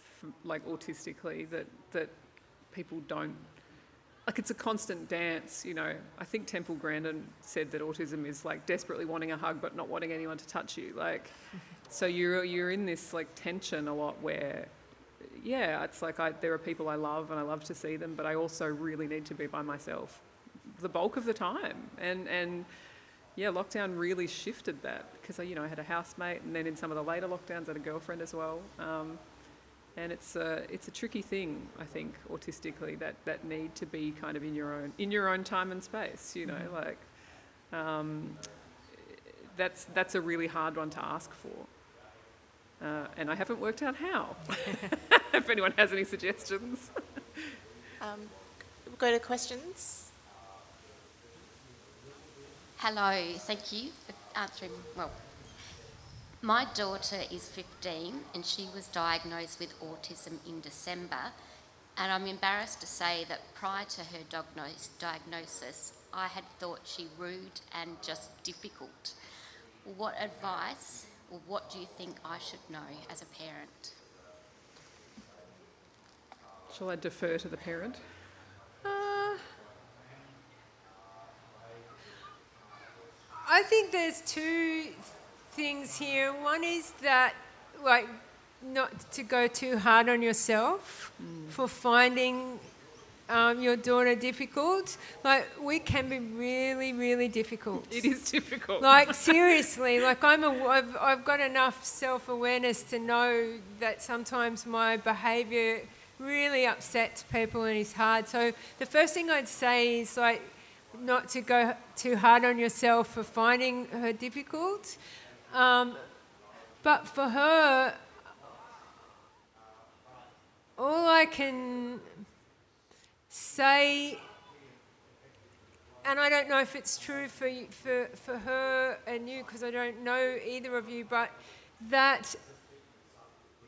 for, like autistically, that that people don't. Like it's a constant dance, you know. I think Temple Grandin said that autism is like desperately wanting a hug but not wanting anyone to touch you. Like, so you're you're in this like tension a lot where, yeah, it's like I, there are people I love and I love to see them, but I also really need to be by myself the bulk of the time. And and yeah, lockdown really shifted that because you know I had a housemate, and then in some of the later lockdowns, I had a girlfriend as well. Um, and it's a it's a tricky thing, I think, autistically that that need to be kind of in your own in your own time and space. You know, mm-hmm. like um, that's that's a really hard one to ask for. Uh, and I haven't worked out how. if anyone has any suggestions. um, we'll go to questions. Hello, thank you for answering. Well, my daughter is 15 and she was diagnosed with autism in December. And I'm embarrassed to say that prior to her diagnosis, I had thought she rude and just difficult. What advice or what do you think I should know as a parent? Shall I defer to the parent? Uh, I think there's two things here. One is that, like, not to go too hard on yourself mm. for finding um, your daughter difficult. Like, we can be really, really difficult. It is difficult. Like, seriously, like, I'm a, I've, I've got enough self awareness to know that sometimes my behaviour really upsets people and is hard. So, the first thing I'd say is, like, not to go too hard on yourself for finding her difficult. Um, but for her, all I can say, and I don't know if it's true for, for, for her and you because I don't know either of you, but that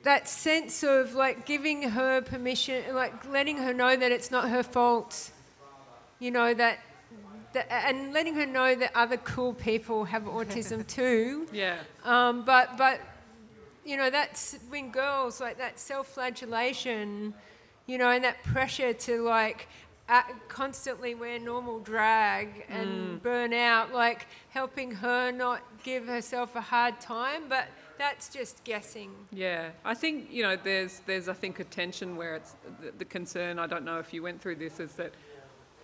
that sense of like giving her permission, like letting her know that it's not her fault, you know, that and letting her know that other cool people have autism too. Yeah. Um, but but you know that's when girls like that self-flagellation, you know, and that pressure to like constantly wear normal drag and mm. burn out, like helping her not give herself a hard time, but that's just guessing. Yeah, I think you know there's there's I think a tension where it's the, the concern. I don't know if you went through this is that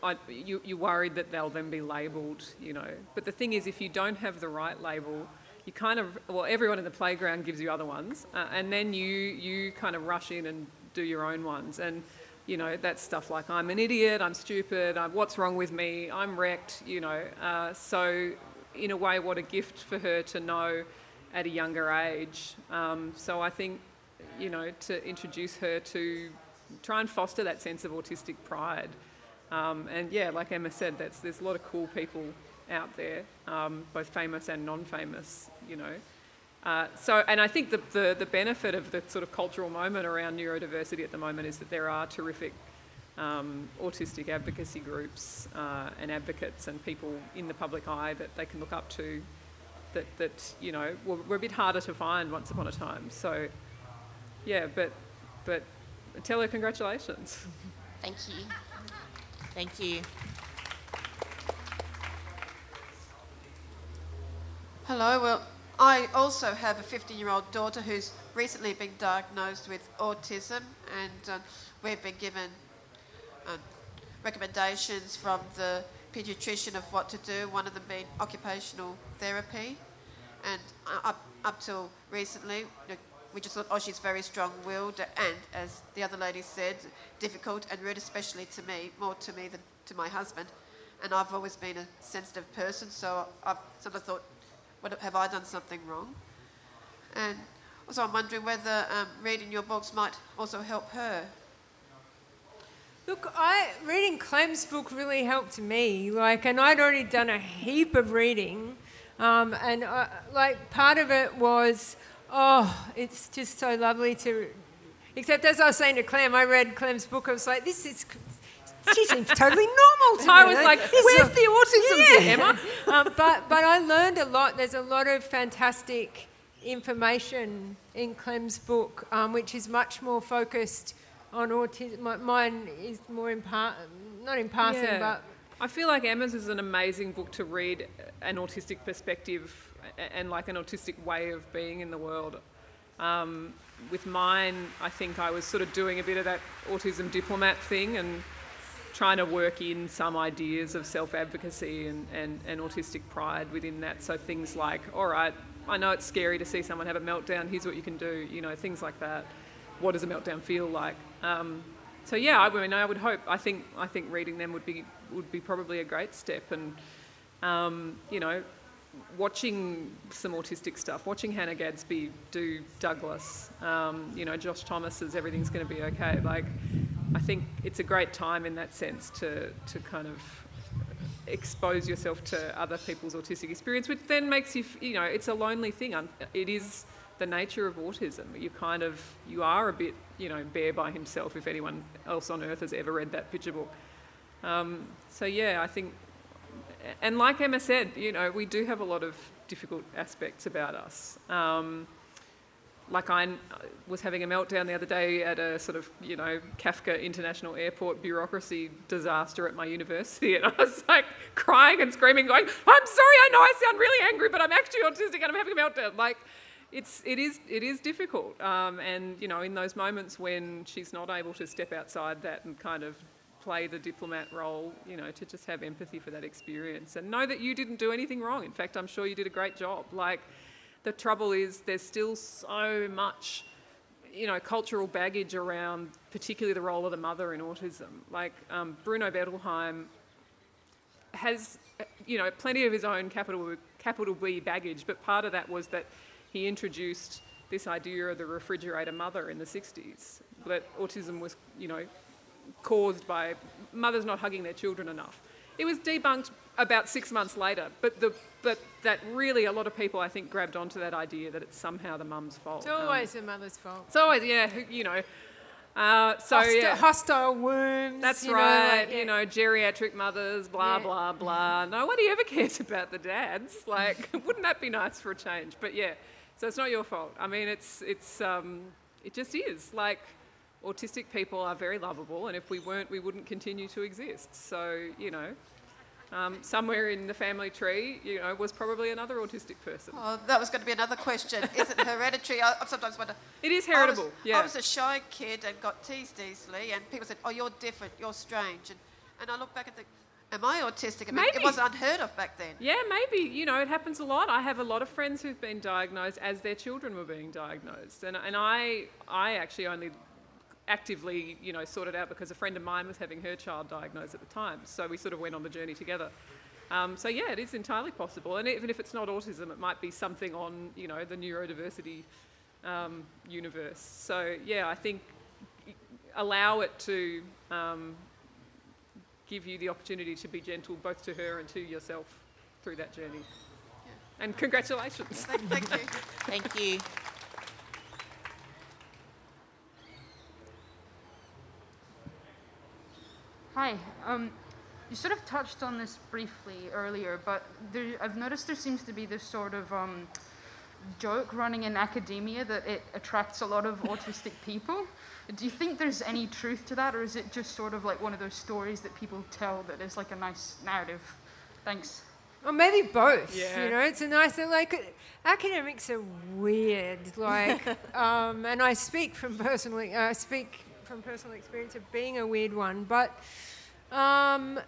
I, you, you're worried that they'll then be labelled, you know. But the thing is, if you don't have the right label, you kind of well, everyone in the playground gives you other ones, uh, and then you you kind of rush in and do your own ones, and you know that's stuff like I'm an idiot, I'm stupid, I'm, what's wrong with me, I'm wrecked, you know. Uh, so in a way, what a gift for her to know at a younger age. Um, so I think you know to introduce her to try and foster that sense of autistic pride. Um, and yeah, like Emma said, that's, there's a lot of cool people out there, um, both famous and non-famous, you know. Uh, so, and I think the, the, the, benefit of the sort of cultural moment around neurodiversity at the moment is that there are terrific um, autistic advocacy groups uh, and advocates and people in the public eye that they can look up to that, that you know, were, were a bit harder to find once upon a time. So, yeah, but, but tell her congratulations. Thank you. Thank you. Hello, well, I also have a 15 year old daughter who's recently been diagnosed with autism, and uh, we've been given uh, recommendations from the paediatrician of what to do, one of them being occupational therapy. And uh, up, up till recently, we just thought, oh, she's very strong willed, and as the other lady said, difficult and rude, especially to me, more to me than to my husband. And I've always been a sensitive person, so I've sort of thought, what, have I done something wrong? And also, I'm wondering whether um, reading your books might also help her. Look, I reading Clem's book really helped me. Like, and I'd already done a heap of reading, um, and I, like part of it was, oh, it's just so lovely to. Except as I was saying to Clem, I read Clem's book. I was like, this is. She seems totally normal to I me. was like, where's the autism Yeah. Emma? um, but but I learned a lot. There's a lot of fantastic information in Clem's book, um, which is much more focused on autism. Mi- Mine is more in part, not in passing, Yeah. but I feel like Emma's is an amazing book to read, an autistic perspective a- and like an autistic way of being in the world. Um, with mine, I think I was sort of doing a bit of that autism diplomat thing and trying to work in some ideas of self advocacy and, and, and autistic pride within that. So things like, all right, I know it's scary to see someone have a meltdown, here's what you can do, you know, things like that. What does a meltdown feel like? Um, so yeah, I mean, I would hope. I think I think reading them would be would be probably a great step, and um, you know, watching some autistic stuff, watching Hannah Gadsby do Douglas, um, you know, Josh Thomas's Everything's Going to Be Okay. Like, I think it's a great time in that sense to to kind of expose yourself to other people's autistic experience, which then makes you, you know, it's a lonely thing. Um, It is the nature of autism. You kind of, you are a bit, you know, bear by himself if anyone else on earth has ever read that picture book. Um, so yeah, I think, and like Emma said, you know, we do have a lot of difficult aspects about us. Um, like I was having a meltdown the other day at a sort of, you know, Kafka International Airport bureaucracy disaster at my university, and I was like crying and screaming, going, "I'm sorry, I know I sound really angry, but I'm actually autistic and I'm having a meltdown." Like, it's it is it is difficult, um, and you know, in those moments when she's not able to step outside that and kind of play the diplomat role, you know, to just have empathy for that experience and know that you didn't do anything wrong. In fact, I'm sure you did a great job. Like, the trouble is there's still so much you know cultural baggage around particularly the role of the mother in autism like um, bruno bettelheim has you know plenty of his own capital capital b baggage but part of that was that he introduced this idea of the refrigerator mother in the 60s that autism was you know caused by mothers not hugging their children enough. It was debunked about six months later, but the but that really a lot of people I think grabbed onto that idea that it's somehow the mum's fault. it's always the mother's fault. it's always yeah, you know. Uh, so Hosti- yeah, hostile wombs. that's you know, right. like, yeah. You know, geriatric mothers, blah Yeah. blah blah. Nobody ever cares about the dads. Like, wouldn't that be nice for a change? But yeah, so it's not your fault. I mean, it's it's um, it just is. Like, autistic people are very lovable, and if we weren't, we wouldn't continue to exist. So you know. Um, somewhere in the family tree, you know, was probably another autistic person. Oh, that was going to be another question. Is it hereditary? I, I sometimes wonder. It is I was- heritable. yeah. I was a shy kid and got teased easily, and people said, "Oh, you're different. You're strange." And, and I look back and think, "Am I autistic?" I mean, Maybe. it was unheard of back then. Yeah, maybe. You know, it happens a lot. I have a lot of friends who've been diagnosed as their children were being diagnosed. And, and I, I actually only actively, you know, sorted out because a friend of mine was having her child diagnosed at the time. So we sort of went on the journey together. Um, so yeah, it is entirely possible. And even if it's not autism, it might be something on, you know, the neurodiversity um, universe. So yeah, I think allow it to um, give you the opportunity to be gentle both to her and to yourself through that journey. And congratulations. Thank, thank you. Thank you. Hi. Um, you sort of touched on this briefly earlier, but there, I've noticed there seems to be this sort of um, joke running in academia that it attracts a lot of autistic people. Do you think there's any truth to that, or is it just sort of like one of those stories that people tell that is like a nice narrative? Thanks. Or maybe both. Yeah. You know, it's a nice like academics are weird. Like, um, and I speak from personally. I speak from personal experience of being a weird one, but. Um,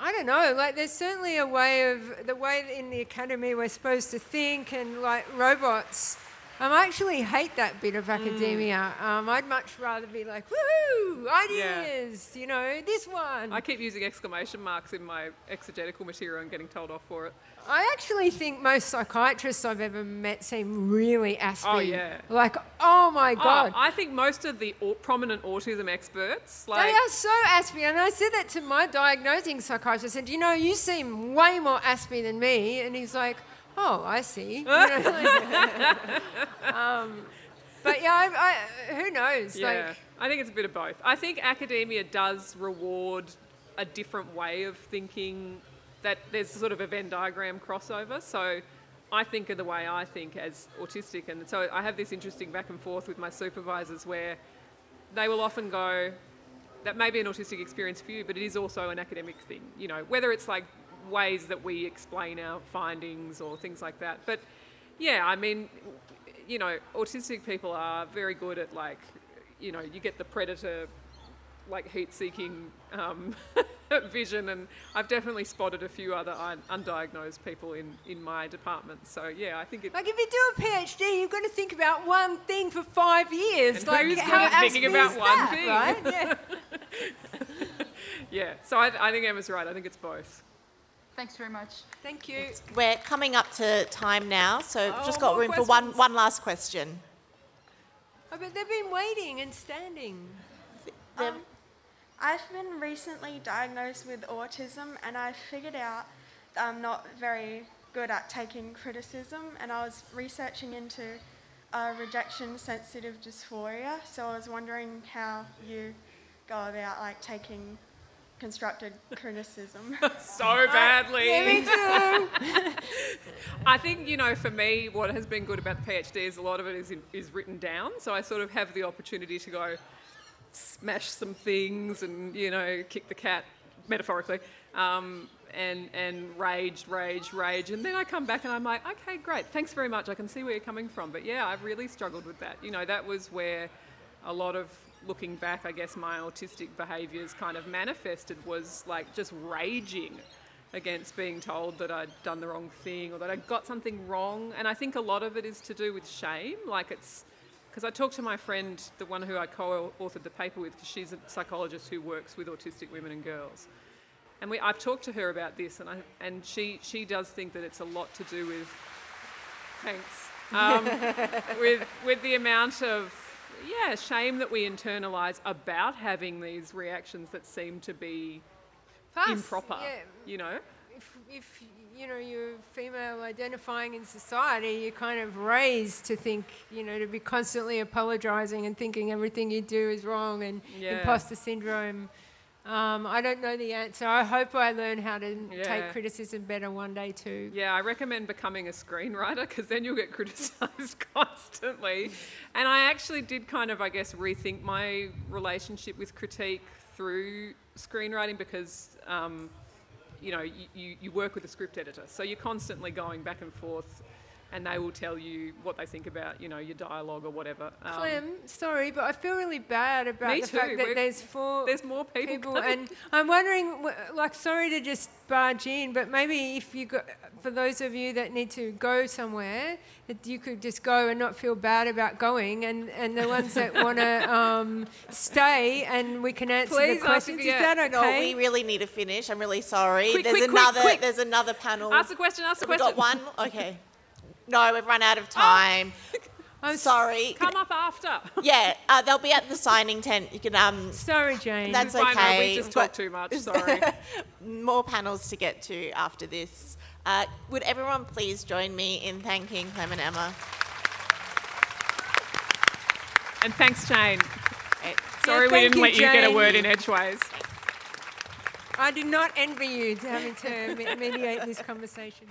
I don't know. Like, there's certainly a way of the way in the academy we're supposed to think, and like robots. Um, I actually hate that bit of academia. Um, I'd much rather be like, woohoo, ideas, you know, this one. I keep using exclamation marks in my exegetical material and getting told off for it. I actually think most psychiatrists I've ever met seem really aspy. Oh, yeah. Like, oh my God. Oh, I think most of the au- prominent autism experts, like, they are so aspy. And I said that to my diagnosing psychiatrist. I said, you know, you seem way more aspy than me. And he's like, oh, I see. You know, like- um, but yeah, I, I, who knows? yeah, Like, I think it's a bit of both. I think academia does reward a different way of thinking. That there's sort of a Venn diagram crossover. So I think of the way I think as autistic, and so I have this interesting back and forth with my supervisors where they will often go, that may be an autistic experience for you, but it is also an academic thing. You know, whether it's like ways that we explain our findings or things like that. But yeah, I mean, you know, autistic people are very good at like, you know, you get the predator, like heat-seeking um, vision, and I've definitely spotted a few other un- undiagnosed people in in my department. So yeah, I think it. like if you do a PhD, you've got to think about one thing for five years. And like who's how good thinking about is one that, thing? right? Yeah. yeah, so I, I think Emma's right. I think it's both. Thanks very much. Thank you. We're coming up to time now, so we've just Oh, got more room for one, one last question. Oh, but they've been waiting and standing. Um, I've been recently diagnosed with autism, and I figured out that I'm not very good at taking criticism. And I was researching into uh, rejection sensitive dysphoria, so I was wondering how you go about like taking constructed criticism. So badly. Yeah, me too. I think you know, for me, what has been good about the PhD is a lot of it is in, is written down. So I sort of have the opportunity to go smash some things and you know kick the cat metaphorically, um, and and rage, rage, rage, and then I come back and I'm like, okay, great, thanks very much. I can see where you're coming from. But yeah, I've really struggled with that. You know, that was where a lot of looking back, I guess my autistic behaviours kind of manifested was like just raging against being told that I'd done the wrong thing or that I got something wrong. And I think a lot of it is to do with shame. Like it's because I talked to my friend, the one who I co authored the paper with, because she's a psychologist who works with autistic women and girls. And we, I've talked to her about this, and, I, and she, she does think that it's a lot to do with, thanks, um, with, with the amount of, yeah, shame that we internalise about having these reactions that seem to be Plus, improper, yeah, you know? If, if you know you're female identifying in society, you're kind of raised to think, you know, to be constantly apologising and thinking everything you do is wrong and Yeah. imposter syndrome. Um, I don't know the answer. I hope I learn how to Yeah. take criticism better one day too. Yeah, I recommend becoming a screenwriter because then you'll get criticised constantly. And I actually did kind of, I guess, rethink my relationship with critique through screenwriting because, um, you know, you, you, work with a script editor. So you're constantly going back and forth and they will tell you what they think about, you know, your dialogue or whatever. Um, Clem, sorry, but I feel really bad about the too. fact that We're- there's four there's more people coming. and I'm wondering, like, sorry to just barge in, but maybe if you go, for those of you that need to go somewhere, that you could just go and not feel bad about going, and, and the ones that want to um, stay, and we can answer Please the questions. Is that okay? No, we really need to finish. I'm really sorry. Quick, there's quick, another. quick. There's another panel. Ask the question, ask the Have we question. got one? Okay. No, we've run out of time. I'm sorry. Come up after. Yeah, uh, they'll be at the signing tent. You can um. Sorry, Jane. That's okay. we just talked too much, sorry. more panels to get to after this. Uh, would everyone please join me in thanking Clem and Emma? and thanks, Jane. Great. Sorry we didn't you, let you get a word in edgeways. I do not envy you to having to mediate this conversation.